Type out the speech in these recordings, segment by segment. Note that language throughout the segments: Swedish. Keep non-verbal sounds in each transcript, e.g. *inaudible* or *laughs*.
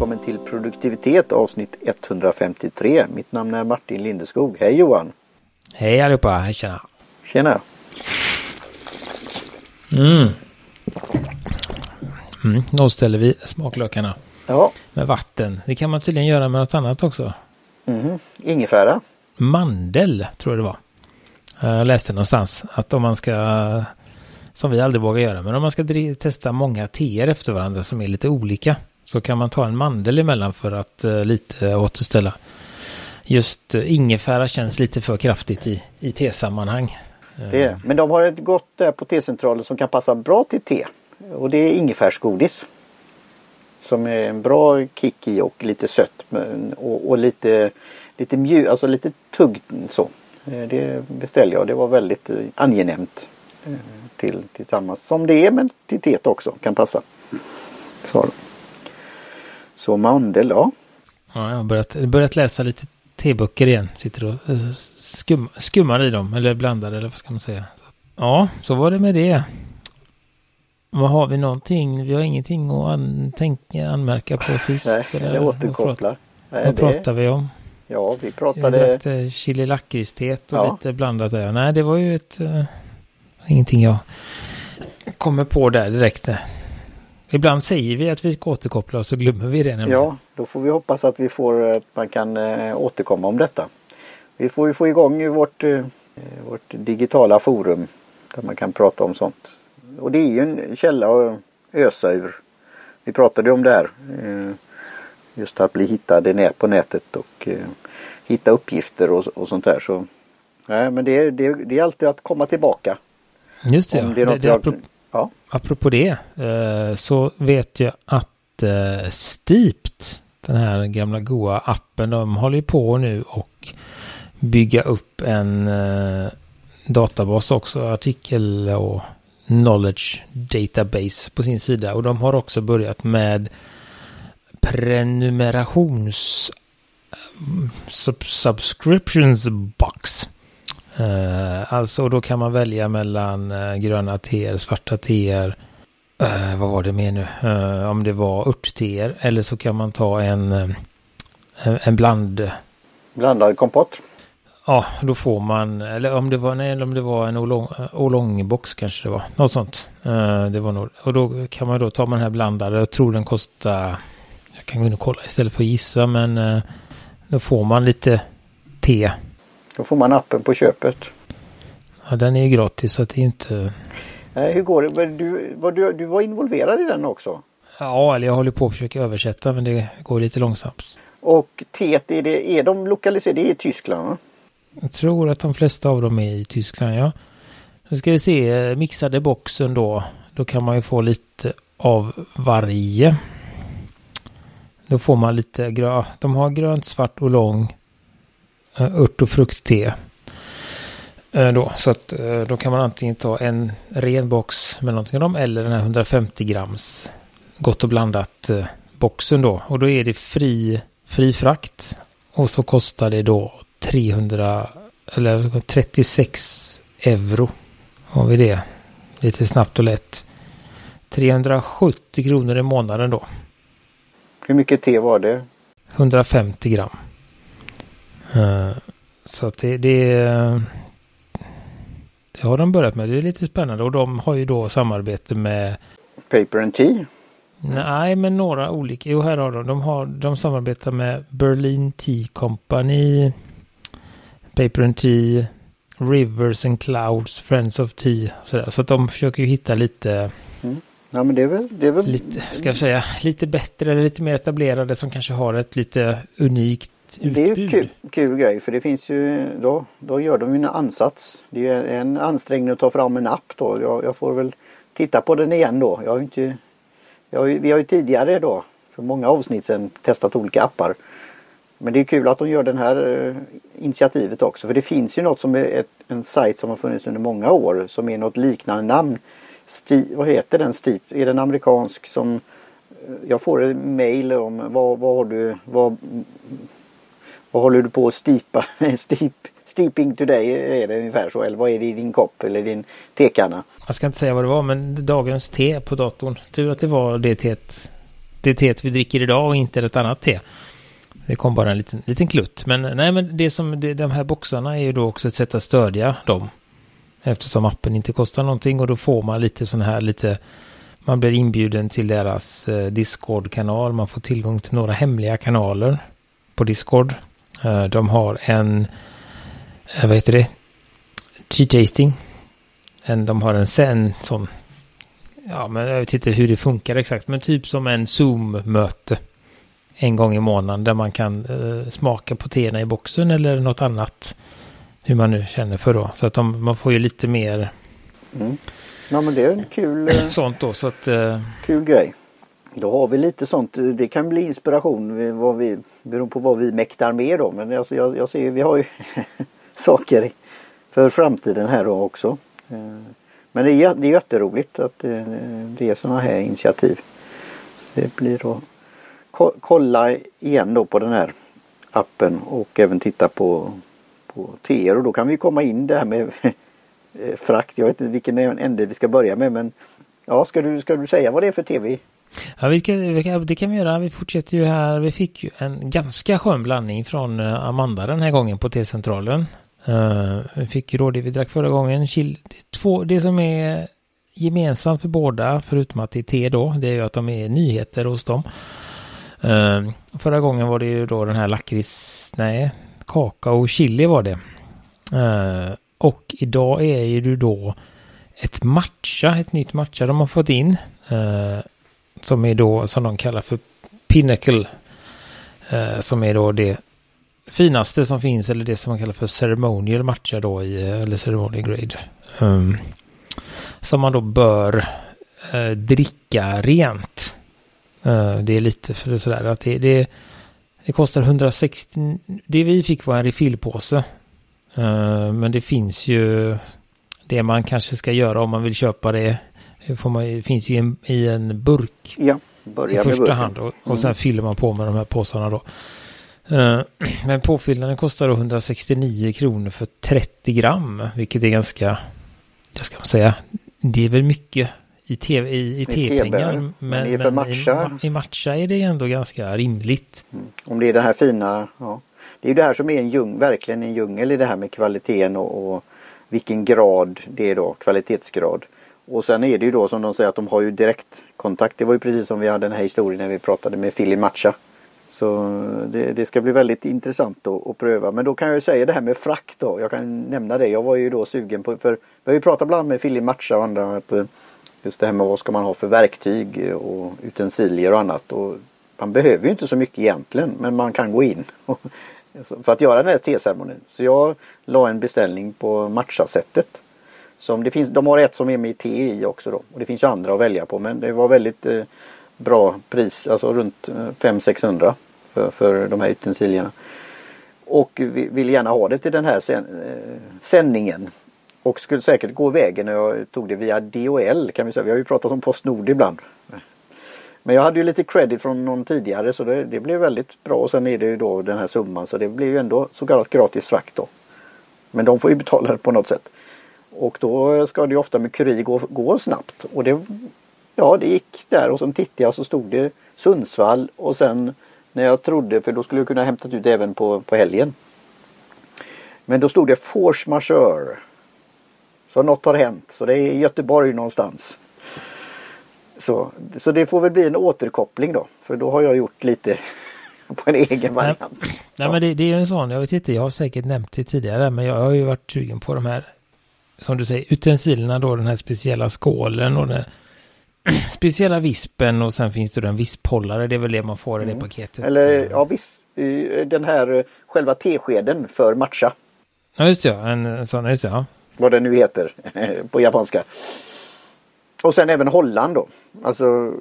välkommen till produktivitet avsnitt 153. Mitt namn är Martin Lindeskog. Hej Johan! Hej allihopa, hej tjena! Tjena! Mm. Mm, nollställer vi smaklökarna Ja, med vatten. Det kan man tydligen göra med något annat också. mhm. ingefära. Mandel tror jag det var. Jag läste någonstans att om man ska, som vi aldrig vågar göra, men om man ska testa många teer efter varandra som är lite olika så kan man ta en mandel emellan för att eh, lite återställa. Just eh, ingefära känns lite för kraftigt i, i tesammanhang. Det är. Men de har ett gott där på tecentralen som kan passa bra till te. Och det är ingefärsgodis. Som är en bra kick i och lite sött. Och, och lite, lite mjuk, alltså lite tugg så. Eh, det beställde jag. Det var väldigt eh, angenämt. Eh, till, tillsammans som det är men till teet också kan passa. Så, så mandel, ja. Ja, jag har börjat, börjat läsa lite teböcker igen. Sitter och eh, skum, skummar i dem, eller blandar, eller vad ska man säga. Ja, så var det med det. Vad har vi någonting? Vi har ingenting att an, tänka, anmärka på sist. Nej, eller eller vad återkopplar. Nej, Vad det, pratar vi om? ja, vi pratade... drack eh, chili lakritsteet och Ja. lite blandat där. Nej, det var ju ett... Uh, ingenting jag kommer på där direkt. eh. Ibland säger vi att vi ska återkoppla och så glömmer vi det. nämligen. Ja, då får vi hoppas att vi får att man kan eh, återkomma om detta. Vi får ju få igång vårt, eh, vårt digitala forum där man kan prata om sånt. Och det är ju en källa att ösa ur. Vi pratade om det här. eh, Just att bli hittad på nätet och eh, hitta uppgifter och, och sånt där. Så, nej, men det, är- det, det är alltid att komma tillbaka. Just det. Om det är det, något det, jag, apropå, ja. apropå det eh, så vet jag att eh, Steeped, den här gamla goa appen, de håller ju på nu och bygga upp en eh, databas också, artikel och knowledge database på sin sida. Och de har också börjat med prenumerations subscriptions box. Eh, alltså då kan man välja mellan eh, gröna teer, svarta teer. Eh, vad var det mer nu? Eh, om det var örtteer. Eller så kan man ta en, eh, en bland... Blandad kompott. Ja, då får man, eller om det var, nej, om det var en oolongbox kanske det var. Något sånt. Eh, det var nog, och då kan man då ta den här blandade. Jag tror den kostar, jag kan gå in och kolla istället för att gissa, men då får man lite te. Då får man appen på köpet. Ja, den är ju gratis så att det är inte... Nej, hur går det? Du, var du, du var involverad i den också? Ja, eller jag håller på att försöka översätta men det går lite långsamt. Och teet, är, det, är de lokaliserade i Tyskland? Va? Jag tror att de flesta av dem är i Tyskland, ja. Nu ska vi se, eh, mixade boxen då. Då kan man ju få lite av varje. Då får man lite grö... De har grönt, svart och lång ört och fruktte. Eh, Då, så att eh, då kan man antingen ta en ren box med någonting av dem eller den här 150 grams gott och blandat eh, boxen då. Och då är det fri, fri frakt. Och så kostar det då 300 eller 36 euro. Har vi det. Lite snabbt och lätt. 370 kronor i månaden då. Hur mycket te var det? 150 gram. Eh, Så att det, det, det har de börjat med. Det är lite spännande och de har ju då samarbete med Paper and Tea? Nej, men några olika. Jo, här har de. De, har, de samarbetar med Berlin Tea Company, Paper and Tea, Rivers and Clouds, Friends of Tea. Sådär. Så att de försöker ju hitta lite, Ja men det är väl... Det är väl lite, ska jag säga, lite bättre eller lite mer etablerade som kanske har ett lite unikt utbud. det är ju kul, kul grej för det finns ju... Då, då gör de ju en ansats. Det är en ansträngning att ta fram en app då. Jag, jag får väl titta på den igen då. Jag har inte... Jag vi har ju tidigare då, för många avsnitt sedan, testat olika appar. Men det är kul att de gör den här eh, initiativet också. För det finns ju något som är ett, en sajt som har funnits under många år som är något liknande namn. Sti, vad heter den? Steep? Är den amerikansk som eh, jag får ett mail om vad, vad har du vad, vad håller du på att stipa? *laughs* Stip, steeping today är det ungefär så. Eller vad är det i din kopp eller din tekanna? Jag ska inte säga vad det var, men dagens te på datorn. Tur att det var det teet det teet vi dricker idag och inte ett annat te. Det kom bara en liten, liten klutt. Men nej, men det som, det, de här boxarna är ju då också ett sätt att stödja dem. Eftersom appen inte kostar någonting och då får man lite sån här lite man blir inbjuden till deras eh, Discord-kanal. Man får tillgång till några hemliga kanaler på Discord. Eh, de har en, eh, vad heter det, tea-tasting. De har en, en sån, ja men jag vet inte hur det funkar exakt, men typ som en Zoom-möte en gång i månaden där man kan eh, smaka på teerna i boxen eller något annat. Hur man nu känner för då. Så att de, man får ju lite mer mm. Ja men det är en kul, eh, *laughs* sånt då, så att, uh... kul grej. Då har vi lite sånt. Det kan bli inspiration vad vi, beroende på vad vi mäktar med då. Men alltså jag, jag ser vi har ju *laughs* saker för framtiden här då också. Eh, men det är, det är jätteroligt att det, det är sådana här initiativ. Så det blir att kolla igen då på den här appen och även titta på, på TR och då kan vi komma in det här med *laughs* frakt. Jag vet inte vilken ände vi ska börja med men ja, ska du, ska du säga vad det är för tv? Ja, vi ska, det kan vi göra. Vi fortsätter ju här. Vi fick ju en ganska skön blandning från eh, Amanda den här gången på T-centralen. Uh, vi fick ju då det vi drack förra gången. Två, det som är gemensamt för båda, förutom att det är te då, det är ju att de är nyheter hos dem. Uh, förra gången var det ju då den här lakrits, nej, kakao och chili var det. Uh, och idag är ju du då ett matcha, ett nytt matcha de har fått in. Eh, som är då som de kallar för Pinnacle. Eh, som är då det finaste som finns eller det som man kallar för ceremonial matcha då i, eller ceremonial grade. Um, som man då bör uh, dricka rent. Uh, det är lite för det sådär att det, det, det kostar 160, det vi fick var en refillpåse Eh, men det finns ju det man kanske ska göra om man vill köpa det. Det, får man, det finns ju en, i en burk. Ja, börja I första hand. Och, och sen mm. fyller man på med de här påsarna då. Uh, *clears throat* men påfyllnaden kostar då 169 kronor för 30 gram. Vilket är ganska, jag ska säga, det är väl mycket i, TV, i, i T-pengar. Men, men, i, matcha. i, i matcha är det ändå ganska rimligt. Mm. Om det är det här fina, ja. Det är ju det här som är en djung, verkligen en djungel i det här med kvaliteten och, och vilken grad det är då, kvalitetsgrad. Och sen är det ju då som de säger att de har ju direktkontakt. Det var ju precis som vi hade den här historien när vi pratade med Philly Matcha. Så det, det, ska bli väldigt intressant att, att, pröva. Men då kan jag ju säga det här med frakt då. Jag kan nämna det. Jag var ju då sugen på, för vi har ju pratat bland med Philly Matcha och andra. Att eh, just det här med vad ska man ha för verktyg och utensilier och annat. Och man behöver ju inte så mycket egentligen men man kan gå in och *laughs* för att göra den här teceremonin. Så jag la en beställning på matchasättet. Som det finns, de har ett som är med te i också då. Och det finns ju andra att välja på men det var väldigt eh, bra pris, alltså runt eh, 500-600 för, för de här utensilierna. Och vi vill gärna ha det till den här sen, eh, sändningen. Och skulle säkert gå vägen när jag tog det via DHL kan vi säga. Vi har ju pratat om Postnord ibland. Men jag hade ju lite credit från någon tidigare så det, det blev väldigt bra och sen är det ju då den här summan så det blir ju ändå så kallat gratis frakt då. Men de får ju betala det på något sätt. Och då ska det ofta med kurir gå, gå snabbt. Och det, ja, det gick där och sen tittade jag så stod det Sundsvall och sen när jag trodde, för då skulle jag kunna hämta ut även på, på helgen. Men då stod det force majeure. Så något har hänt. Så det är Göteborg någonstans. Så, så det får väl bli en återkoppling då. För då har jag gjort lite *laughs* på en egen variant. Nej, nej men det, det är ju en sån, jag vet inte, jag har säkert nämnt det tidigare, men jag har ju varit sugen på de här, som du säger, utensilerna då, den här speciella skålen och den *clears throat* speciella vispen och sen finns det en visphållare, det är väl det man får i det mm. paketet. Eller ja, vis, den här själva teskeden för matcha. Ja, just ja, en, en sån, just ja. Vad det nu heter *laughs* på japanska. Och sen även Holland då. Alltså,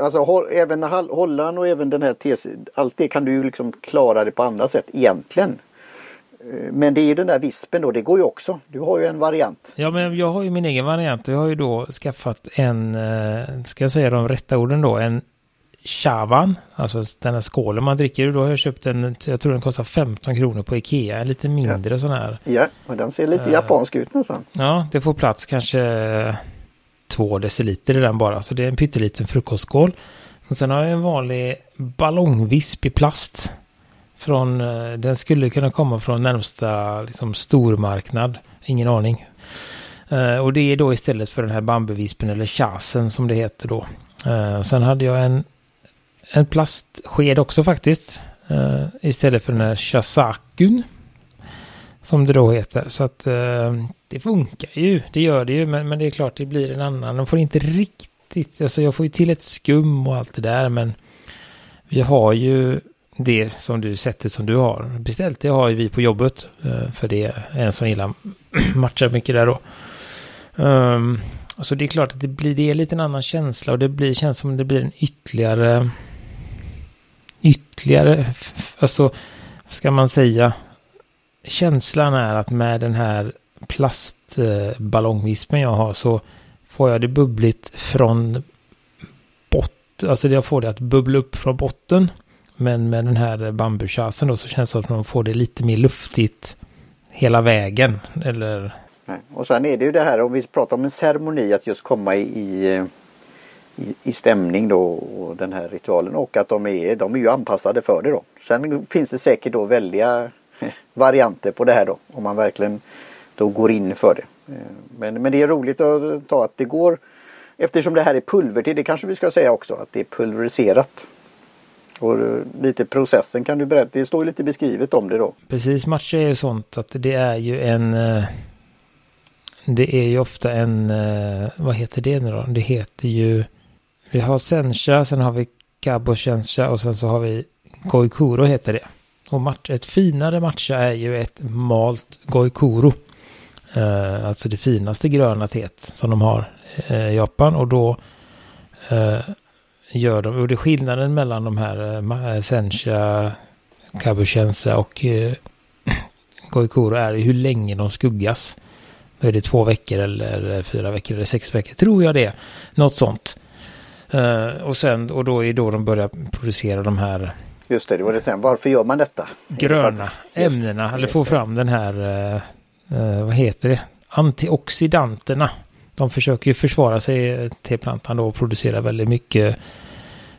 alltså även Holland och även den här TC. Allt det kan du ju liksom klara det på andra sätt egentligen. Eh, men det är ju den där vispen då, det går ju också. Du har ju en variant. Ja, men jag har ju min egen variant. Jag har ju då skaffat en, eh, ska jag säga de rätta orden då, en Chavan, alltså den här skålen man dricker. Då har jag köpt en, jag tror den kostar 15 kronor på Ikea, en lite mindre ja. sån här. Ja, och den ser lite uh, japansk ut nästan. Ja, det får plats kanske två deciliter i den bara. Så det är en pytteliten frukostskål. Och sen har jag en vanlig ballongvisp i plast. Från, eh, den skulle kunna komma från närmsta liksom, stormarknad. Ingen aning. Uh, och det är då istället för den här bambuvispen eller chasen som det heter då. Uh, sen hade jag en, en plastsked också faktiskt. Uh, istället för den här chasakun. Som det då heter. Så att det funkar ju. Det gör det ju. Men, men det är klart det blir en annan. De får inte riktigt. Alltså jag får ju till ett skum och allt det där. Men vi har ju det som du sättet som du har beställt. Det har ju vi på jobbet. Eh, för det är en som gillar *clears throat* matchar mycket där då. Um, så det är klart att det blir det är lite en annan känsla och det blir, känns som det blir en ytterligare ytterligare, alltså ska man säga, känslan är att med den här plastballongvispen jag har så får jag det bubbligt från botten, alltså jag får det att bubbla upp från botten. Men med den här bambuchasen då så känns det som att man får det lite mer luftigt hela vägen. Eller Och sen är det ju det här om vi pratar om en ceremoni att just komma i, i, i stämning då och den här ritualen och att de är, de är ju anpassade för det då. Sen finns det säkert då väldiga *laughs* varianter på det här då om man verkligen då går in för det. Men, men det är roligt att ta att det går eftersom det här är pulver till det kanske vi ska säga också att det är pulveriserat. Och eh, lite processen kan du berätta, det står lite beskrivet om det då. Precis, matcha är ju sånt att det är ju en eh, det är ju ofta en, eh, vad heter det nu då? Det heter ju, vi har Sencha, sen har vi Cabo Sencha och sen så har vi Goikuro heter det. Och match, ett finare matcha är ju ett malt Goikuro. Eh, alltså det finaste gröna teet som de har i Japan och då eh, gör de, och det är skillnaden mellan de här eh, Sencha, Kabushensa och eh, *clears throat* Goikuro är hur länge de skuggas. Då är det två veckor eller fyra veckor eller sex veckor. Tror jag det. Något sånt. Uh, och sen, och då är då de börjar producera de här Just det, det var det sen. Varför gör man detta? Gröna ämnena, eller få fram den här, uh, uh, vad heter det, antioxidanterna. De försöker ju försvara sig eh, till plantan då och producera väldigt mycket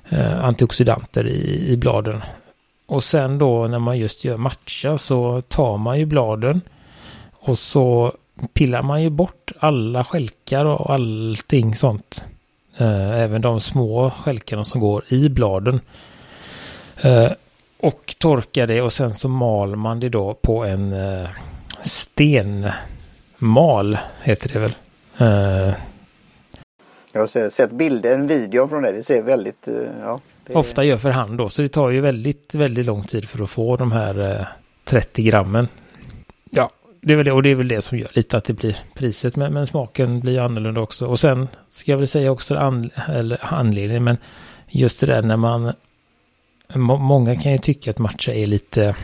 eh, antioxidanter i, i bladen. Och sen då när man just gör matcha så tar man ju bladen och så pillar man ju bort alla skälkar och allting sånt. Eh, även de små skälkarna som går i bladen. Eh, och torkar det och sen så mal man det då på en eh, stenmal heter det väl. Jag har sett bilder, en video från det. Det ser väldigt, ja. Det... Ofta gör för hand då, så det tar ju väldigt, väldigt lång tid för att få de här 30 grammen. Ja, det är väl det, och det är väl det som gör lite att det blir priset. Men, men smaken blir annorlunda också. Och sen ska jag väl säga också an, eller anledningen. Men just det där när man... Må, många kan ju tycka att matcha är lite,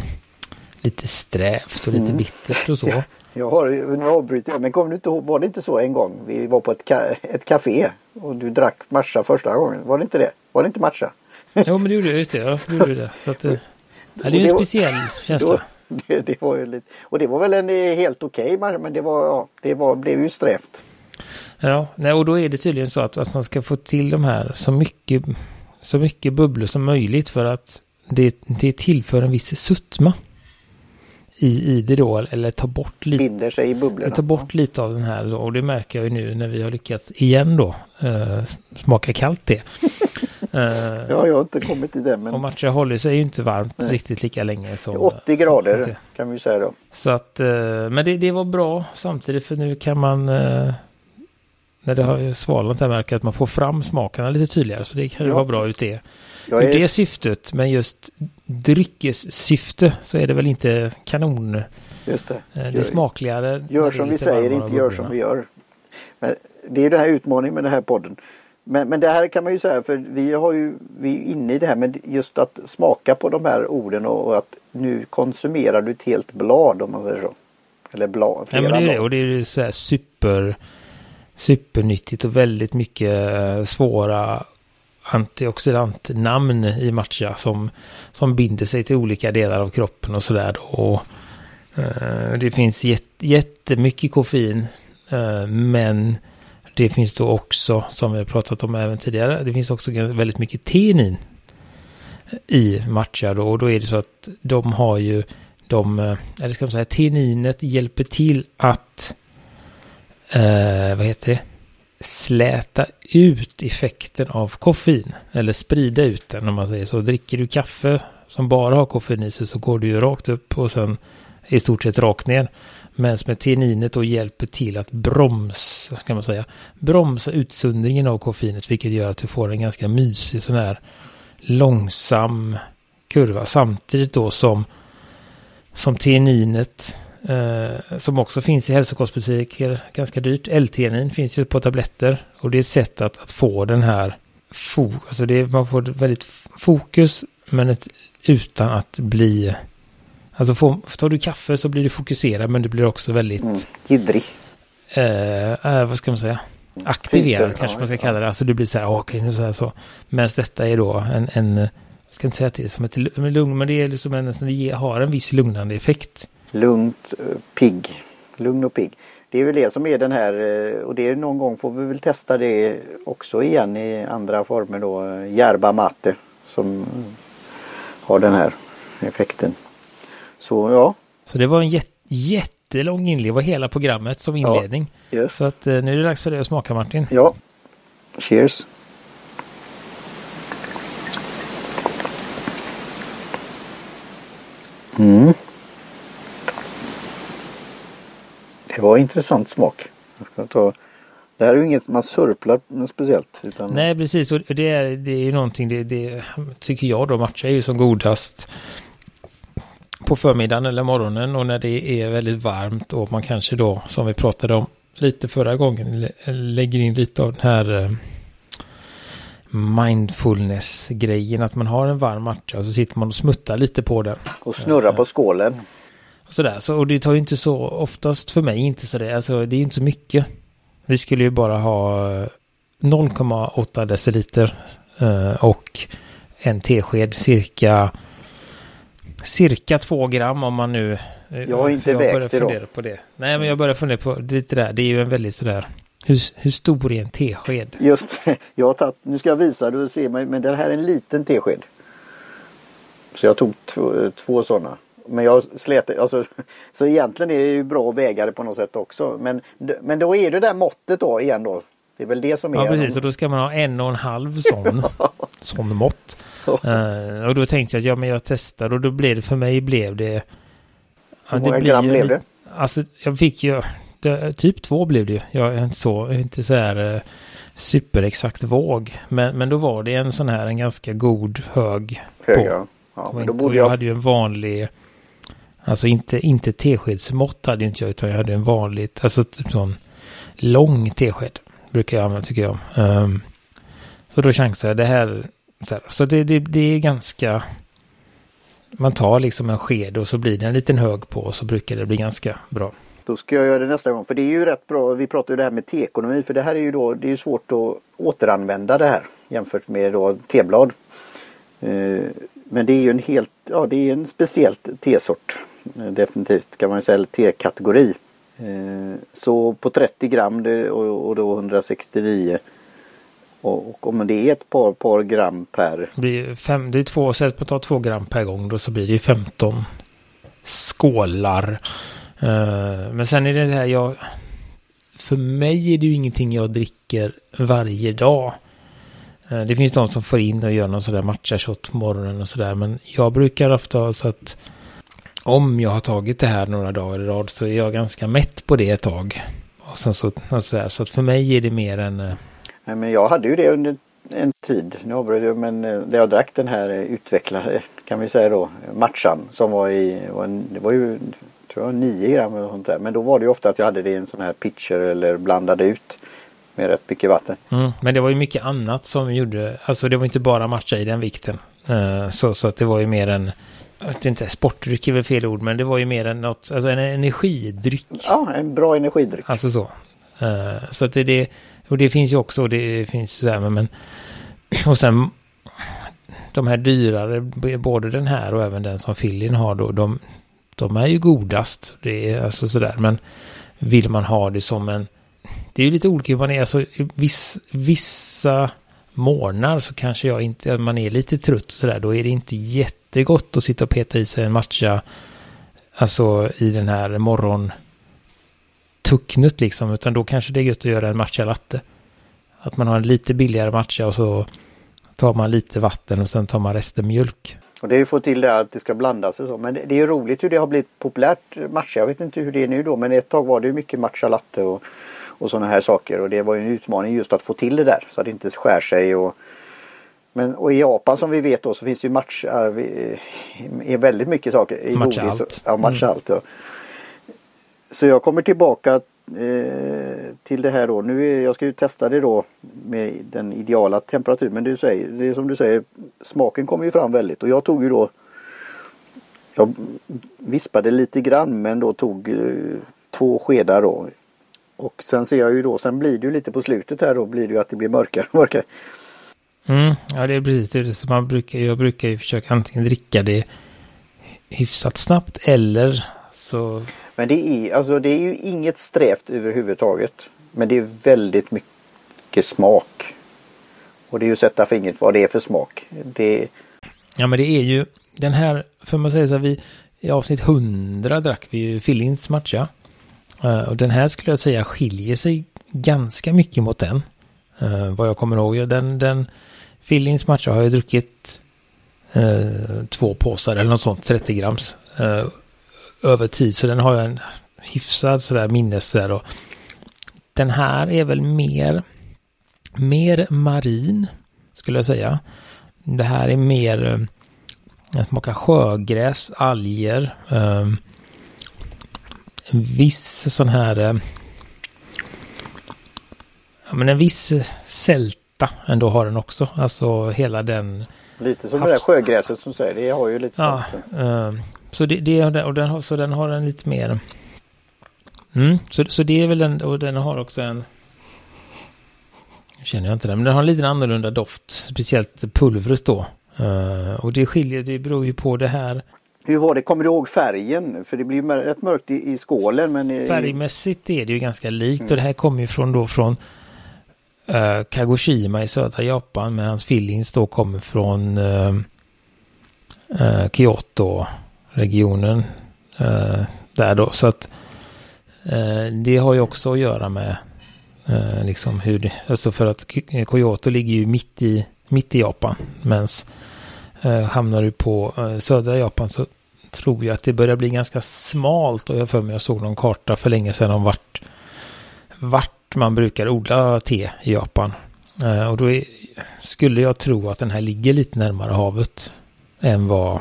lite strävt och lite mm. bittert och så. *laughs* Jag har, nu avbryter jag, men kommer du inte ihåg, var det inte så en gång? Vi var på ett, ka, ett café och du drack matcha första gången. Var det inte det? Var det inte matcha? Jo, men det gjorde jag, just det. Ja, det gjorde det. Så att, ja, det är ju en speciell *laughs* känsla. Då, det, det, var ju lite, och det var väl en eh, helt okej okay, men det var, ja, det var, blev ju strävt. Ja, nej, och då är det tydligen så att, att man ska få till de här så mycket, så mycket bubblor som möjligt för att det, det tillför en viss sötma i, det då, eller ta bort lite. Binder sig i bubblorna. Ta bort lite av den här då, och det märker jag ju nu när vi har lyckats igen då eh, smaka kallt det. *laughs* eh, ja, jag har inte kommit till det. Men... Och matcha håller sig ju inte varmt Nej. riktigt lika länge som. 80 grader som kan vi säga då. Så att, eh, men det, det var bra samtidigt för nu kan man eh, när det har svalnat där märker att man får fram smakerna lite tydligare så det kan ju ja. vara bra ut det. Jag är... det syftet, men just dryckessyfte så är det väl inte kanon. Just det. Eh, det är smakligare. Gör som vi säger, inte gör som vi gör. Men det är den här utmaningen med den här podden. Men, men det här kan man ju säga för vi har ju, vi är inne i det här med just att smaka på de här orden och, och att nu konsumerar du ett helt blad om man säger så. Eller blad. Ja men det är det och det är ju så här super supernyttigt och väldigt mycket eh, svåra antioxidantnamn i matcha som, som binder sig till olika delar av kroppen och sådär. Och eh, det finns jätt, jättemycket koffein eh, men det finns då också, som vi har pratat om även tidigare, det finns också väldigt mycket tenin i matcha då. Och då är det så att de har ju, de, eh, eller ska man säga, teninet hjälper till att, eh, vad heter det, släta ut effekten av koffein. Eller sprida ut den om man säger så. Dricker du kaffe som bara har koffein i sig så går du ju rakt upp och sen i stort sett rakt ner. Medan med teninet då hjälper till att bromsa, kan man säga, bromsa utsöndringen av koffeinet, vilket gör att du får en ganska mysig sån här långsam kurva. Samtidigt då som, som teninet, eh, som också finns i hälsokostbutiker, ganska dyrt. L-tenin finns ju på tabletter och det är ett sätt att, att få den här fokus, alltså det, man får väldigt fokus men ett, utan att bli Alltså får, tar du kaffe så blir du fokuserad men du blir också väldigt... Mm, jiddrig. Eh, eh, vad ska man säga? Aktiverad Hyper, kanske man ska kalla det. Alltså du blir så här, okej okay, nu så här så. Medan detta är då en, en, jag ska inte säga att det är som ett lugn, men det är liksom en, det har en viss lugnande effekt. Lugnt, eh, pigg. Lugn och pigg. Det är väl det som är den här eh, och det är någon gång får vi väl testa det också igen i andra former då. Järba mate som har den här effekten. Så ja. Så det var en jätte, jättelång inledning. Det var hela programmet som inledning. Ja, yes. Så att eh, nu är det dags för dig att smaka Martin. Ja. Cheers. Mm. Det var intressant smak. Ta det här är ju inget man surplar speciellt. Utan... Nej precis och det är, det är ju någonting det, det tycker jag då matchar ju som godast på förmiddagen eller morgonen och när det är väldigt varmt och man kanske då, som vi pratade om lite förra gången, lägger in lite av den här eh, mindfulness-grejen, att man har en varm matcha och så sitter man och smuttar lite på den. Och snurrar på skålen. Och sådär, så, och det tar ju inte så, oftast för mig inte sådär, alltså det är inte så mycket. Vi skulle ju bara ha 0,8 deciliter eh, och en tesked cirka cirka två gram om man nu... Eh, jag har inte jag vägt det då. På det. Nej, men jag börjar fundera på det där. Det är ju en väldigt sådär... Hur, hur stor är en tesked? Just jag har tagit, nu ska jag visa, du ser mig, men det här är en liten tesked. Så jag tog två, två sådana. Men jag slet, alltså, så egentligen är det ju bra att väga det på något sätt också. Men, men då är det där måttet då igen då. Det är väl det som är... Ja precis, och då ska man ha en och en halv sån, *laughs* sån mått. Uh, och då tänkte jag att ja men jag testar och då blev det för mig blev det... Hur många gram blev det? Alltså jag fick ju... Det, typ två blev det ju. Jag är inte så, inte så här uh, superexakt våg. Men, men då var det en sån här en ganska god hög. Hög ja. ja men då borde jag... jag hade ju en vanlig... Alltså inte, inte teskedsmått hade inte jag utan jag hade en vanligt, alltså typ sån lång tesked. Brukar jag använda tycker jag. Um, så då chansar jag det här så, här, så det, det, det, är ganska... Man tar liksom en sked och så blir det en liten hög på och så brukar det bli ganska bra. Då ska jag göra det nästa gång för det är ju rätt bra. Vi pratar ju det här med teekonomi för det här är ju då det är svårt att återanvända det här jämfört med då teblad. Ehm, men det är ju en helt, ja det är en speciellt tesort. Eh, definitivt kan man ju säga, eller tekategori. Eh, så på 30 gram och då 169 och om det är ett par, par gram per... Det, blir fem, det är två sätt på att ta två gram per gång då så blir det 15 skålar. Eh, men sen är det här jag... För mig är det ju ingenting jag dricker varje dag. Eh, det finns de som får in och gör någon sådär matcha-shot på morgonen och sådär. Men jag brukar ofta ha så att om jag har tagit det här några dagar i rad så är jag ganska mätt på det ett tag. Och sen så, och så, så att för mig är det mer en eh, Nej, men jag hade ju det under en tid. Nu avbröt jag men eh, där jag drack den här utvecklade kan vi säga då matchan som var i, det var ju tror jag 9 gram eller sånt där. Men då var det ju ofta att jag hade det i en sån här pitcher eller blandade ut med rätt mycket vatten. Mm, men det var ju mycket annat som gjorde, alltså det var inte bara matcha i den vikten. Uh, så, så att det var ju mer en, jag vet inte, sportdryck är väl fel ord, men det var ju mer än något, alltså en energidryck. Ja, en bra energidryck. Alltså så. Uh, så att det, det och det finns ju också, det finns så här, men *clears throat* och sen de här dyrare, både den här och även den som Fillin har då, de, de är ju godast. Det är alltså sådär, men vill man ha det som en, det är ju lite olika hur man är. Alltså, viss, vissa morgnar så kanske jag inte, man är lite trött och sådär. Då är det inte jättegott att sitta och peta i sig en matcha. Alltså i den här morgon tucknut liksom. Utan då kanske det är gött att göra en matcha latte. Att man har en lite billigare matcha och så tar man lite vatten och sen tar man resten mjölk. Och det är ju få till det att det ska blandas och så. Men det är ju roligt hur det har blivit populärt matcha. Jag vet inte hur det är nu då men ett tag var det ju mycket matcha latte och, och sådana här saker. Och det var ju en utmaning just att få till det där så att det inte skär sig. Och, men, och i Japan som vi vet då så finns det ju matcha, är väldigt mycket saker. I matcha godis. allt. Ja, matcha Mm. allt. Ja. Så jag kommer tillbaka eh, till det här då. Nu är, jag ska ju testa det då med den ideala temperaturen. Men du säger, det är som du säger, smaken kommer ju fram väldigt. Och jag tog ju då jag vispade lite grann men då tog eh, två skedar då. Och sen ser jag ju då, sen blir det ju lite på slutet här då blir det ju att det blir mörkare och mörkare. Mm, ja, det är precis det. Så man brukar, jag brukar ju försöka antingen dricka det hyfsat snabbt eller så... Men det är, alltså, det är ju inget strävt överhuvudtaget. Men det är väldigt mycket smak. Och det är ju sätta fingret vad det är för smak. Det, Ja, men det är ju den här, för man säger så här, vi i avsnitt 100 drack vi ju Fillins matcha. Eh, och den här skulle jag säga skiljer sig ganska mycket mot den. Eh, vad jag kommer ihåg. Den, den Fillings matcha har jag druckit eh, två påsar eller något sånt, 30 grams. över tid, så den har jag en hyfsad sådär minnes där. Och den här är väl mer, mer marin, skulle jag säga. Det här är mer, den smakar sjögräs, alger, eh, viss sån här, eh, ja men en viss sälta ändå har den också. Alltså hela den, lite som Havs- det där sjögräset som säger, det har ju lite ja, eh, så det, det och den har, så den har en lite mer, mm, så, så det är väl den, och den har också en, känner jag inte den, men den har en lite annorlunda doft, speciellt pulvret då. Eh, och det skiljer, det beror ju på det här Hur var det, kommer du ihåg färgen? För det blir rätt mörkt i, i skålen men i, Färgmässigt är det ju ganska likt och det här kommer ju från då från uh, Kagoshima i södra Japan men hans fillings då kommer från uh, uh, Kyoto-regionen där då. Så att det har ju också att göra med liksom hur det, alltså för att Kyoto ligger ju mitt i mitt i Japan medan uh, hamnar du på uh, södra Japan så tror jag att det börjar bli ganska smalt och jag för mig jag såg någon karta för länge sedan om vart, vart man brukar odla te i Japan. Eh, och då är, skulle jag tro att den här ligger lite närmare havet än vad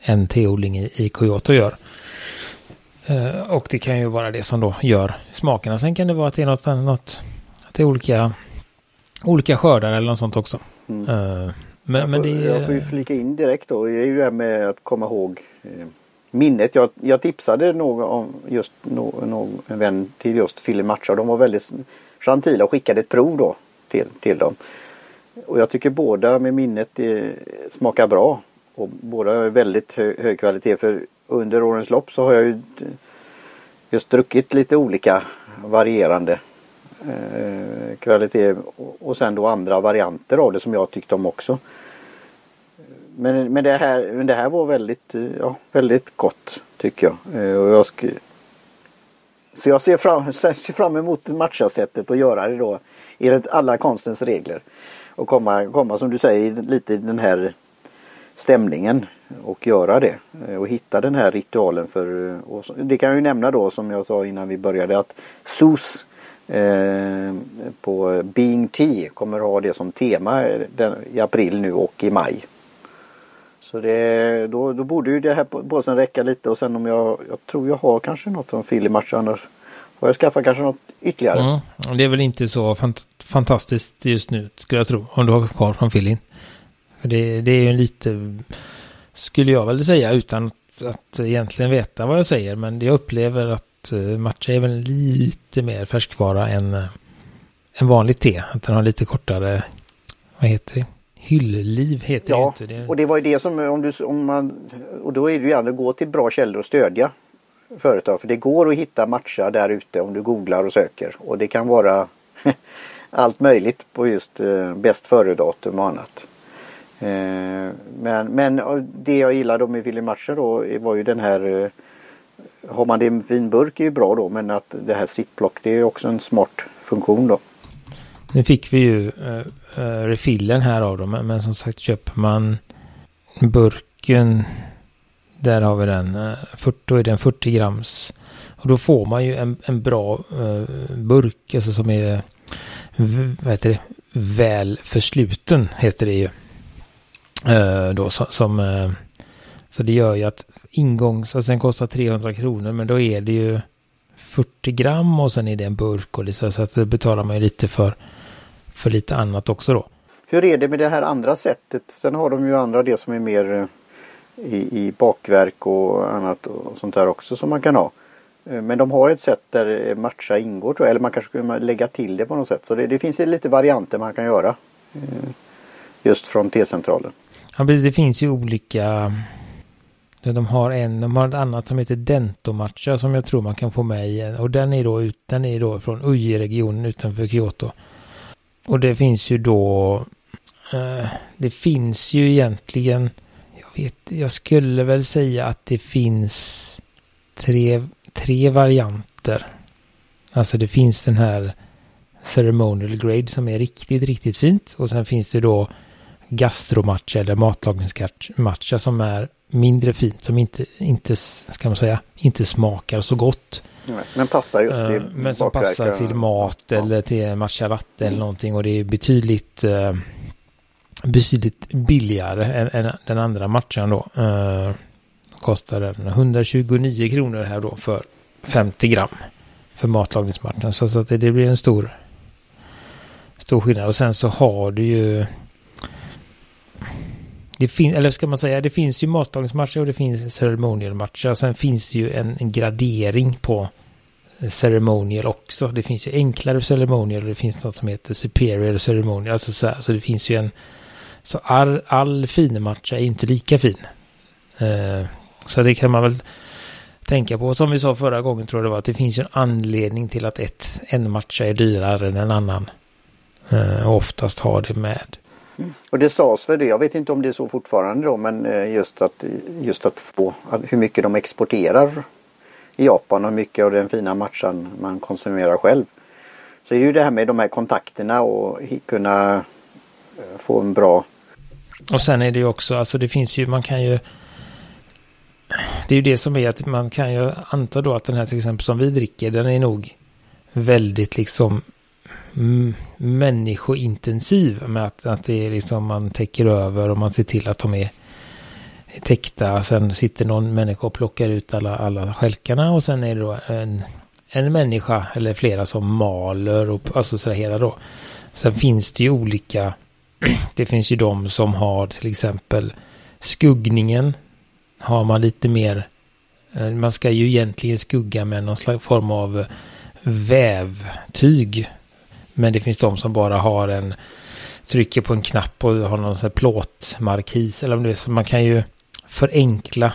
en teodling i, i Kyoto gör. Eh, och det kan ju vara det som då gör smakerna. Sen kan det vara att det är något, något att det är olika, olika skördar eller något sånt också. Mm. Men, jag, men får, det jag får ju flika in direkt då. Det är ju det här med att komma ihåg eh, minnet. Jag, jag tipsade någon om just någon, en vän till just Philly Matcha. De var väldigt gentila och skickade ett prov då till, till dem. Och jag tycker båda med minnet eh, smakar bra. Och båda är väldigt hö, hög kvalitet. För under årens lopp så har jag ju eh, just druckit lite olika varierande eh, kvalitet och, sen då andra varianter av det som jag tyckte om också. Men, men, det, här, men det här var väldigt, eh, ja, väldigt gott tycker jag. Eh, och jag sk- så jag ser fram, *laughs* ser fram emot matchasättet och göra det då enligt alla konstens regler. Och komma, komma som du säger lite i den här stämningen och göra det. Eh, och hitta den här ritualen för eh, och Det kan jag ju nämna då som jag sa innan vi började att SOS eh, på Being Tea kommer ha det som tema den, i april nu och i maj. Så det, då, då borde ju det här påsen räcka lite och sen om jag, jag tror jag har kanske något som Philly match annars får jag skaffa kanske något ytterligare. Mm. Det är väl inte så fant fantastiskt just nu, skulle jag tro, om du har kvar från Filin. För det, det är ju lite, skulle jag väl säga, utan att, att egentligen veta vad jag säger, men jag upplever att eh, matcha är väl lite mer färskvara än, eh, än vanligt te. Att den har lite kortare, vad heter det? Hyllliv heter det Ja, inte. Det, och det var ju det som om du, om man, och då är det ju gärna att gå till bra källor och stödja företag. För det går att hitta matcher där ute om du googlar och söker. Och det kan vara *laughs* allt möjligt på just eh, bäst före-datum och annat. Eh, men, men det jag gillade med Willy Matcher då var ju den här eh, har man det i en fin burk är ju bra då men att det här ziplock det är också en smart funktion då. Nu fick vi ju äh, refillen här av dem men som sagt köper man burken där har vi den. Eh, 40, då är den 40 grams. Och då får man ju en, en bra äh, burk alltså som är vad heter det? väl försluten heter det ju. Äh, då som, som så det gör ju att ingångs, alltså den kostar 300 kronor men då är det ju 40 gram och sen är det en burk och lite så att det betalar man ju lite för, för lite annat också då. Hur är det med det här andra sättet? Sen har de ju andra det som är mer eh, i, i bakverk och annat och sånt där också som man kan ha. Eh, men de har ett sätt där matcha ingår tror jag. Eller man kanske skulle lägga till det på något sätt. Så det, det finns lite varianter man kan göra. Eh, just från T-centralen. Ja precis, det finns ju olika de har en, de har ett annat som heter Dentomatcha som jag tror man kan få med i. Och den är då, ut, den är då från Uji-regionen utanför Kyoto. Och det finns ju då, eh, det finns ju egentligen, jag vet, jag skulle väl säga att det finns tre, tre varianter. Alltså det finns den här ceremonial grade som är riktigt, riktigt fint. Och sen finns det då gastromatcha eller matlagningsmatcha som är mindre fint som inte, inte, ska man säga, inte smakar så gott. men passar just till uh, Men som passar till mat ja. eller till matcha latte mm. eller någonting och det är betydligt uh, betydligt billigare än, än den andra matchen då. Uh, kostar den 129 kronor här då för 50 gram för matlagningsmatchen. Så, så att det, det blir en stor stor skillnad. Och sen så har du ju det finns, eller ska man säga, det finns ju matlagningsmatcher och det finns ceremonialmatcher. Sen finns det ju en, en, gradering på eh, ceremonial också. Det finns ju enklare ceremonial och det finns något som heter superior ceremonial. Alltså så, här, så det finns ju en... Så all, all finmatcha är inte lika fin. Uh, så det kan man väl tänka på. Som vi sa förra gången tror jag det var att det finns ju en anledning till att ett, en matcha är dyrare än en annan. Uh, och oftast har det med och det sades väl det, jag vet inte om det är så fortfarande då, men eh, just att, just att få hur mycket de exporterar i Japan och hur mycket av den fina matchen man konsumerar själv. Så är det ju det här med de här kontakterna och kunna eh, få en bra... Och sen är det ju också, alltså det finns ju, man kan ju... Det är ju det som är att man kan ju anta då att den här till exempel som vi dricker, den är nog väldigt liksom mm, människointensiv med att, att det är liksom man täcker över och man ser till att de är täckta. Sen sitter någon människa och plockar ut alla, alla skälkarna och sen är det då en, en människa eller flera som maler och alltså så hela då. Sen finns det ju olika, *clears throat* det finns ju de som har till exempel skuggningen har man lite mer, eh, man ska ju egentligen skugga med någon slags form av eh, vävtyg men det finns de som bara har en, trycker på en knapp och har någon sån här plåtmarkis. Eller om det är så man kan ju förenkla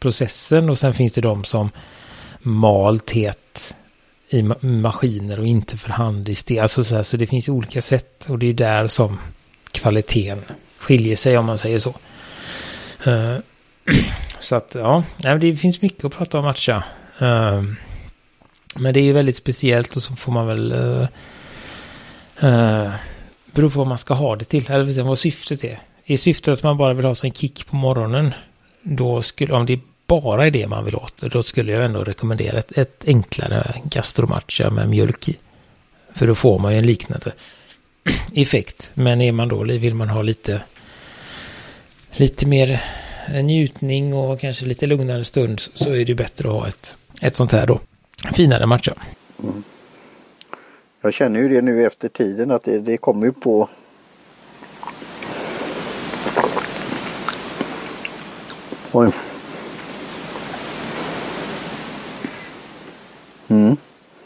processen och sen finns det de som mal teet i maskiner och inte för hand i sten. Alltså så, här, så det finns olika sätt och det är där som kvaliteten skiljer sig om man säger så. Uh, *clears throat* så att ja, det finns mycket att prata om matcha. Uh, eh, men det är ju väldigt speciellt och så får man väl uh, Uh, beror på vad man ska ha det till, eller vad syftet är. Är syftet att man bara vill ha sig en kick på morgonen, då skulle, om det bara är det man vill åt, då skulle jag ändå rekommendera ett, ett enklare gastromatcha med mjölk i. För då får man ju en liknande *clears throat* effekt. Men är man då, vill man ha lite, lite mer eh, njutning och kanske lite lugnare stund så är det bättre att ha ett, ett sånt här då. Finare matcha. Mm. Jag känner ju det nu efter tiden att det, det kommer ju på Oj. Mm.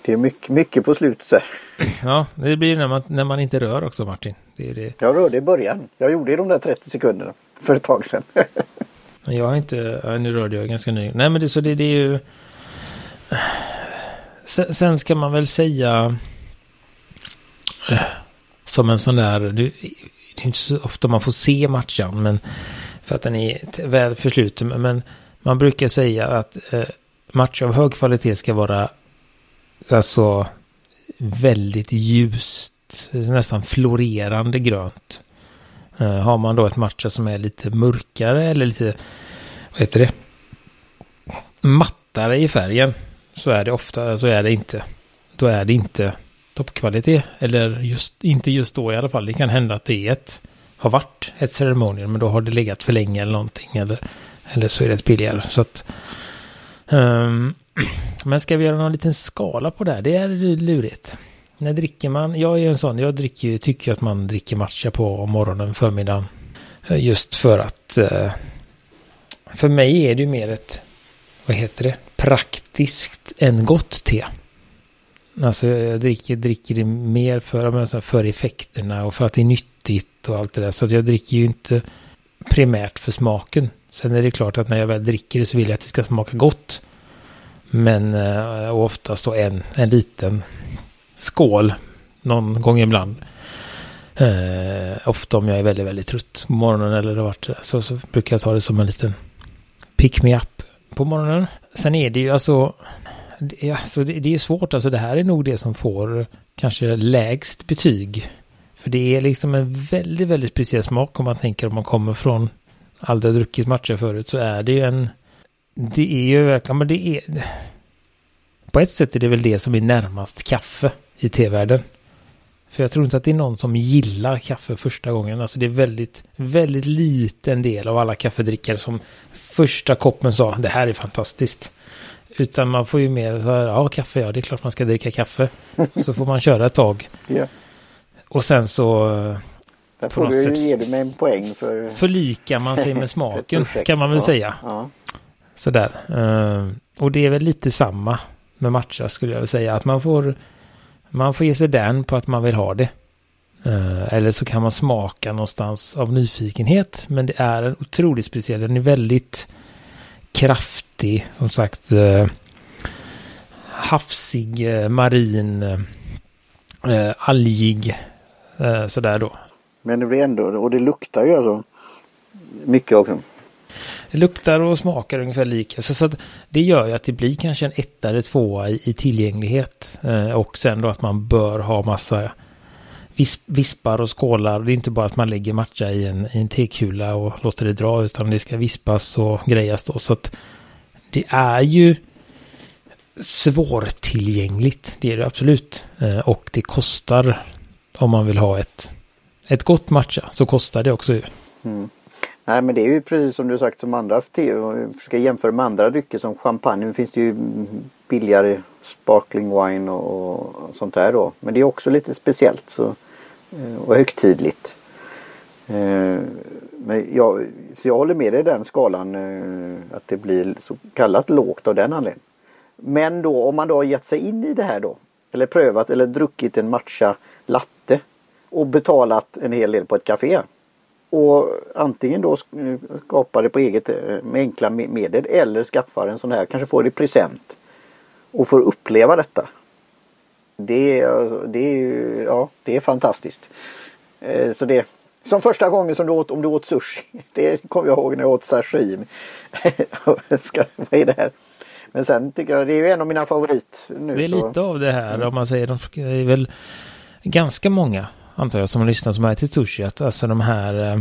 Det är mycket, mycket på slutet där. *clears throat* Ja, det blir när man, när man inte rör också Martin. Det är det. Jag rörde i början. Jag gjorde det de där 30 sekunderna för ett tag sedan. *laughs* jag har inte, ja, nu rörde jag ganska ny. Nej men det, så det, det är ju *clears throat* sen, sen ska man väl säga som en sån där, det, är inte så ofta man får se matchen, men för att den är väl försluten, men man brukar säga att eh, av hög kvalitet ska vara alltså väldigt ljust, nästan florerande grönt. Eh, har man då ett matcha som är lite mörkare eller lite, vad heter det, mattare i färgen så är det ofta, så är det inte. Då är det inte toppkvalitet. Eller just, inte just då i alla fall. Det kan hända att det är ett, har varit ett ceremonium, men då har det legat för länge eller någonting. Eller, eller så är det ett billigare. Så att, um, *clears throat* men ska vi göra någon liten skala på det här? Det är lurigt. När dricker man? Jag är en sån, jag dricker, tycker att man dricker matcha på morgonen, förmiddagen. Eh, just för att eh, för mig är det ju mer ett, vad heter det, praktiskt än gott te. Alltså jag dricker, dricker det mer för, för effekterna och för att det är nyttigt och allt det där. Så jag dricker ju inte primärt för smaken. Sen är det klart att när jag väl dricker det så vill jag att det ska smaka gott. Men eh, oftast då en, en liten skål någon gång ibland. Eh, ofta om jag är väldigt, väldigt trött på morgonen eller det så, så brukar jag ta det som en liten pick me up på morgonen. Sen är det ju alltså, det, alltså det, det är svårt, alltså det här är nog det som får kanske lägst betyg. För det är liksom en väldigt, väldigt speciell smak om man tänker om man kommer från aldrig druckit matcha förut så är det ju en, det är ju verkligen, men det är, på ett sätt är det väl det som är närmast kaffe i tevärlden. För jag tror inte att det är någon som gillar kaffe första gången. Alltså det är väldigt, väldigt liten del av alla kaffedrickare som första koppen sa det här är fantastiskt. Utan man får ju mer så här, ja kaffe, ja det är klart man ska dricka kaffe. *laughs* Så får man köra ett tag. Ja. Och sen så... Där får du, sätt, ger du mig en poäng för... Förlikar man sig med smaken *laughs* kan man väl ja, säga. Ja. Sådär. Uh, och det är väl lite samma med matcha skulle jag säga. Att man får, man får ge sig den på att man vill ha det. Uh, eller så kan man smaka någonstans av nyfikenhet. Men det är en otroligt speciell. Den är väldigt kraftig. Som sagt. Uh, havsig, uh, marin, uh, algig. sådär då. Men det blir ändå, och det luktar ju alltså mycket också. Det luktar och smakar ungefär lika. Så, så det gör ju att det blir kanske en etta eller tvåa i, i tillgänglighet. Eh, och sen då att man bör ha massa vis, vispar och skålar. Det är inte bara att man lägger matcha i en, i en tekula och låter det dra. Utan det ska vispas och grejas då. Så att det är ju svårtillgängligt. Det är det absolut. Eh, och det kostar om man vill ha ett, ett gott matcha så kostar det också. Mm. Nej men det är ju precis som du sagt som andra försöker jämföra med andra drycker som champagne. Nu finns det ju billigare sparkling wine och, och sånt där då. Men det är också lite speciellt så, eh, och högtidligt. Eh, men jag, så jag håller med dig i den skalan eh, att det blir så kallat lågt av den anledningen. Men då om man då har gett sig in i det här då. Eller prövat eller druckit en matcha latte. Och betalat en hel del på ett café och antingen då skapar det på eget med enkla medel eller skaffar en sån här, kanske får det i present. Och får uppleva detta. Det är, det är, ja, det är fantastiskt. Eh, så det, som första gången som du åt, om du åt sushi. *laughs* Det kommer jag ihåg när jag åt sashimi. *laughs* Vad är det här? Men sen tycker jag det är ju en av mina favorit. Nu, det är så. lite av det här mm. om man säger. Det är väl ganska många antar jag, som lyssnar som är till sushi, att alltså de här, eh,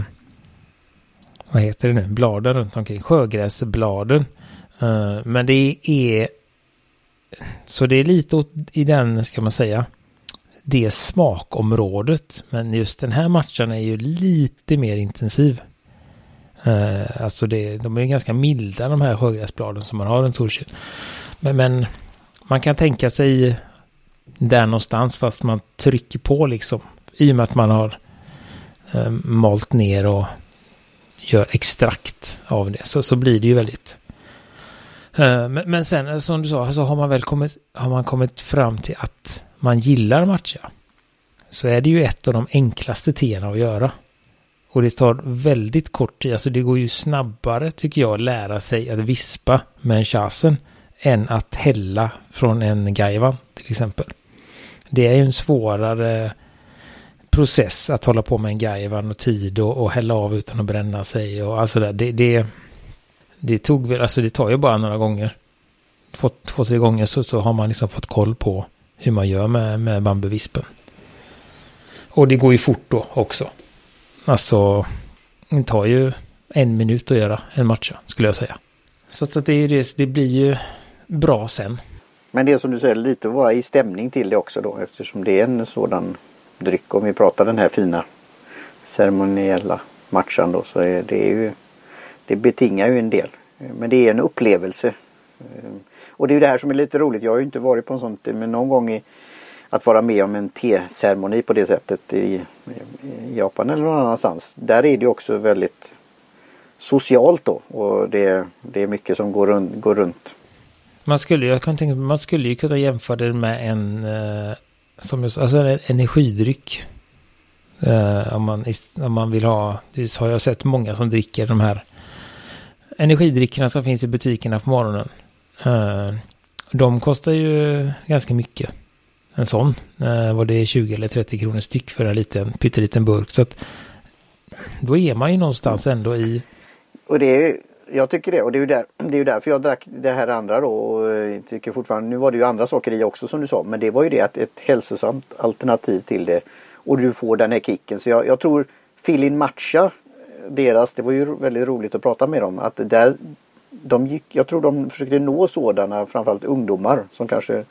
vad heter det nu, bladen runt omkring, sjögräsbladen. Eh, men det är, så det är lite i den, ska man säga, det smakområdet. Men just den här matchen är ju lite mer intensiv. Uh, alltså det, de är ju ganska milda de här sjögräsbladen som man har runt Torshäll. Men, men, man kan tänka sig där någonstans fast man trycker på liksom i och med att man har uh, malt ner och gör extrakt av det så, så blir det ju väldigt Eh, men, men, sen eh, som du sa så har man väl kommit, har man kommit fram till att man gillar matcha. Så är det ju ett av de enklaste teerna att göra. Och det tar väldigt kort tid, alltså det går ju snabbare tycker jag att lära sig att vispa med en chasen än att hälla från en gaivan till exempel. Det är ju en svårare process att hålla på med en gaivan och tid och, och hälla av utan att bränna sig och alltså där. Det, det, det tog väl, alltså det tar ju bara några gånger. Två, två tre gånger så, så har man liksom fått koll på hur man gör med, med bambuvispen. Och det går ju fort då också. Alltså, det tar ju en minut att göra en matcha skulle jag säga. Så att det, det, det blir ju bra sen. Men det är som du säger, lite att vara i stämning till det också då eftersom det är en sådan dryck. Om vi pratar den här fina ceremoniella matchan då så är det ju det betingar ju en del. Men det är en upplevelse. Ehm, och det är ju det här som är lite roligt. Jag har ju inte varit på en sån men någon gång i, att vara med om en teceremoni på det sättet i, i Japan eller någon annanstans. Där är det också väldigt socialt då och det, det är mycket som går, runt, går runt. Man skulle, jag kan tänka, man skulle ju kunna jämföra det med en, eh, som jag, alltså en energidryck. Eh, om, man, om man vill ha, det har jag sett många som dricker de här energidrickorna som finns i butikerna på morgonen. Eh, de kostar ju ganska mycket. En sån. Eh, vad det är 20 eller 30 kronor styck för en liten pytteliten burk. Så att då är man ju någonstans ändå i och det är, jag tycker det och det är ju där, det är därför jag drack det här andra då och eh, tycker fortfarande, nu var det ju andra saker i också som du sa, men det var ju det att ett hälsosamt alternativ till det och du får den här kicken. Så jag, jag tror Filin Matcha, deras, det var ju väldigt roligt att prata med dem, att där de gick, jag tror de försökte nå sådana, framförallt ungdomar som kanske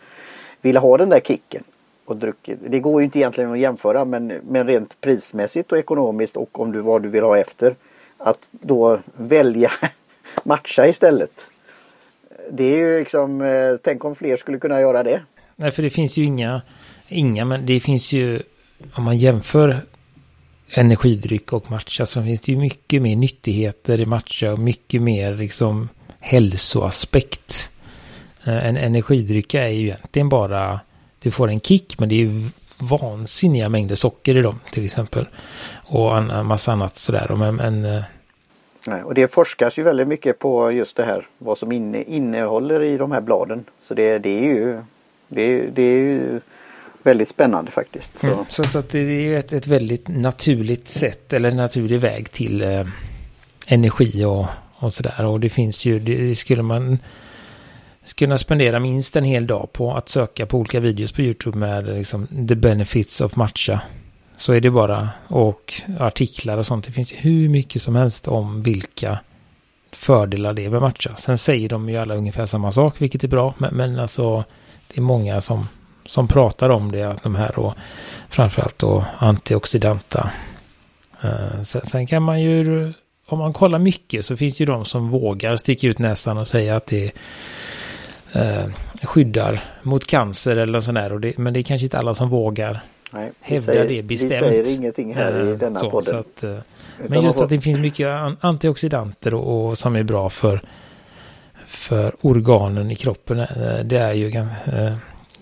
ville ha den där kicken. Och druckit. Det går ju inte egentligen att jämföra men, men rent prismässigt och ekonomiskt och om du vad du vill ha efter att då välja *laughs* matcha istället. Det är ju liksom, eh, tänk om fler skulle kunna göra det. Nej, för det finns ju inga, inga, men det finns ju, om man jämför energidryck och matcha så finns det ju mycket mer nyttigheter i matcha och mycket mer liksom hälsoaspekt. Eh, en energidryck är ju egentligen bara, du får en kick men det är ju vansinniga mängder socker i dem till exempel. Och en massa annat sådär. Men, men, eh, Nej, och det forskas ju väldigt mycket på just det här vad som inne, innehåller i de här bladen. Så det, det är ju det, det är ju väldigt spännande faktiskt. Så, mm, så, så det är ju ett, ett väldigt naturligt sätt eller naturlig väg till eh, energi och, och sådär. Och det finns ju, det skulle man kunna spendera minst en hel dag på att söka på olika videos på YouTube med liksom the benefits of matcha. Så är det bara och artiklar och sånt. Det finns hur mycket som helst om vilka fördelar det är med matcha. Sen säger de ju alla ungefär samma sak, vilket är bra. Men, men alltså det är många som, som pratar om det, de här och framförallt då antioxidanta. Uh, sen, sen, kan man ju, om man kollar mycket så finns ju de som vågar sticka ut näsan och säga att det uh, skyddar mot cancer eller sånt där. Och det, men det är kanske inte alla som vågar Nej, hävdar säger, det bestämt. Vi säger ingenting här i eh, denna så, podden. Så att, eh, men just att det finns mycket antioxidanter och, och, som är bra för, för organen i kroppen. Eh, det är ju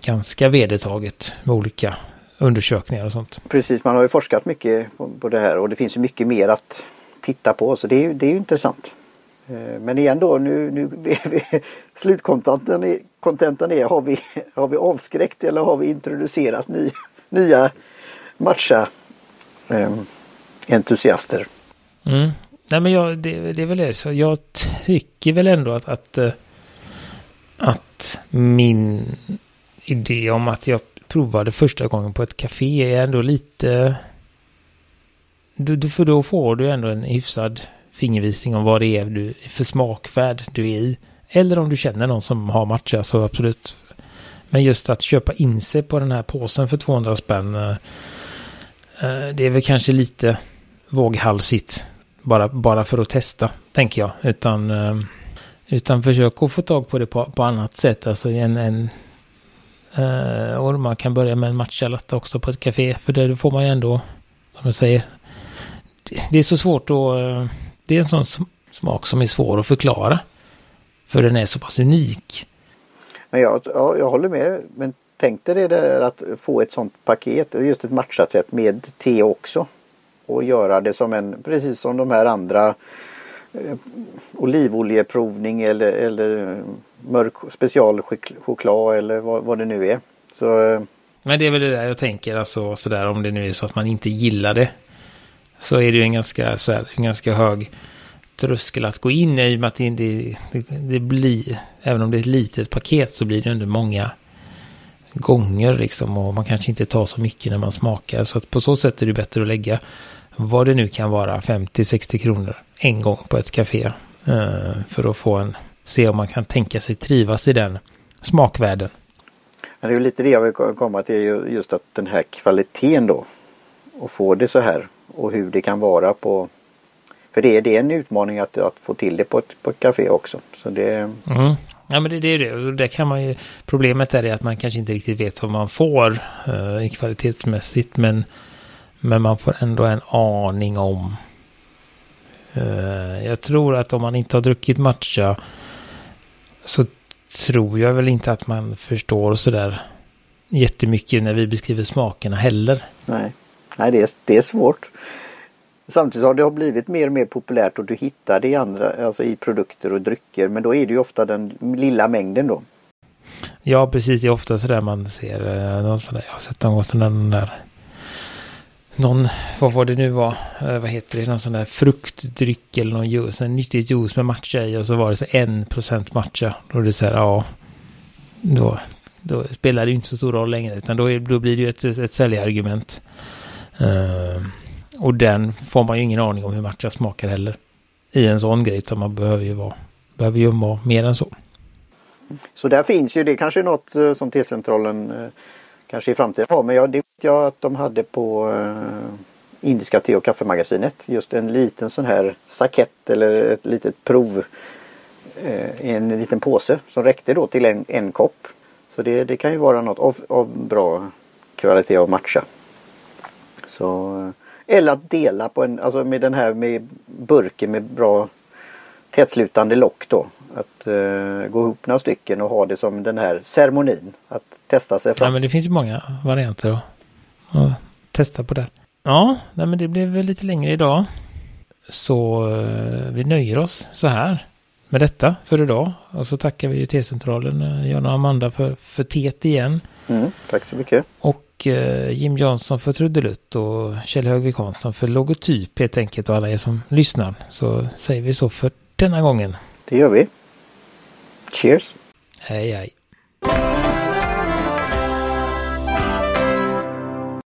ganska vedertaget med olika undersökningar och sånt. Precis, man har ju forskat mycket på, på det här och det finns ju mycket mer att titta på så det är, det är ju intressant. Men igen då, nu, nu slutkontentan är, *laughs* är har, vi, *laughs* har vi avskräckt eller har vi introducerat ny, *laughs* nya matcha eh, entusiaster. Mm. Nej men jag, det, det, är väl det. Så jag tycker väl ändå att, att, eh, att min idé om att jag provade första gången på ett café är ändå lite... Du, för då får du ändå en hyfsad fingervisning om vad det är du, för smakvärd du är i. Eller om du känner någon som har matcha så absolut men just att köpa in sig på den här påsen för 200 spänn. Eh, eh, det är väl kanske lite våghalsigt. Bara, bara för att testa, tänker jag. Utan, eh, utan försök att få tag på det på, på annat sätt. Alltså en, en, Eh, och man kan börja med en matcha också på ett café. För det får man ju ändå, som jag säger. Det är så svårt att... Eh, det är en sån smak som är svår att förklara. För den är så pass unik. Men jag, ja, jag håller med. Men tänk dig det där att få ett sånt paket, just ett matchat med te också. Och göra det som en, precis som de här andra eh, olivoljeprovning eller, eller mörk specialchoklad eller vad, vad det nu är. Så, eh, Men det är väl det där jag tänker, alltså sådär om det nu är så att man inte gillar det. Så är det ju en ganska, så här, en ganska hög tröskel att gå in i och med att det, det, det blir, även om det är ett litet paket så blir det ändå många gånger liksom och man kanske inte tar så mycket när man smakar. Så att på så sätt är det bättre att lägga vad det nu kan vara, 50-60 kronor en gång på ett café. Eh, för att få en, se om man kan tänka sig trivas i den smakvärlden. det är ju lite det jag vill komma till, just att den här kvaliteten då. Och få det så här och hur det kan vara på för det är, det är en utmaning att, att få till det på ett, på ett café också. Så det... Mm. Ja men det, det är det. Och det kan man ju, problemet är att man kanske inte riktigt vet vad man får uh, kvalitetsmässigt. Men, men man får ändå en aning om. Uh, jag tror att om man inte har druckit matcha så tror jag väl inte att man förstår sådär jättemycket när vi beskriver smakerna heller. Nej, Nej det, är, det är svårt. Samtidigt har det blivit mer och mer populärt och du hittar det i andra, alltså i produkter och drycker. Men då är det ju ofta den lilla mängden då. Ja, precis. Det är ofta sådär man ser. Eh, någon sån där, jag har sett någon sån där, någon vad var det nu var, eh, vad heter det, någon sån där fruktdryck eller någon juice, en nyttig juice med matcha i och så var det så en procent matcha. Då är det så här, ja, då, då spelar det ju inte så stor roll längre, utan då, är, då blir det ju ett, ett säljargument. Uh, och den får man ju ingen aning om hur matcha smakar heller. I en sån grej, utan man behöver ju vara, behöver ju vara mer än så. Så där finns ju, det kanske är något eh, som T-centralen eh, kanske i framtiden har. Men jag, det jag att de hade på eh, Indiska te och kaffemagasinet. Just en liten sån här sakett eller ett litet prov. Eh, en liten påse som räckte då till en, en kopp. Så det, det kan ju vara något av, av bra kvalitet av matcha. Så eh, eller att dela på en, alltså med den här med burken med bra tätslutande lock då. Att uh, gå ihop några stycken och ha det som den här ceremonin. Att testa sig fram. Ja men det finns ju många varianter att, att testa på det. Ja, nej, men det blev lite längre idag. Så uh, vi nöjer oss så här med detta för idag. Och så tackar vi ju T-centralen, uh, Jan och Amanda för, för teet igen. Mm, tack så mycket. Och Eh, Jim Johnson för trudelutt och Kjell Högvik Hansson för logotyp helt enkelt och alla er som lyssnar. Så säger vi så för denna gången. Det gör vi. Cheers! Hej hej!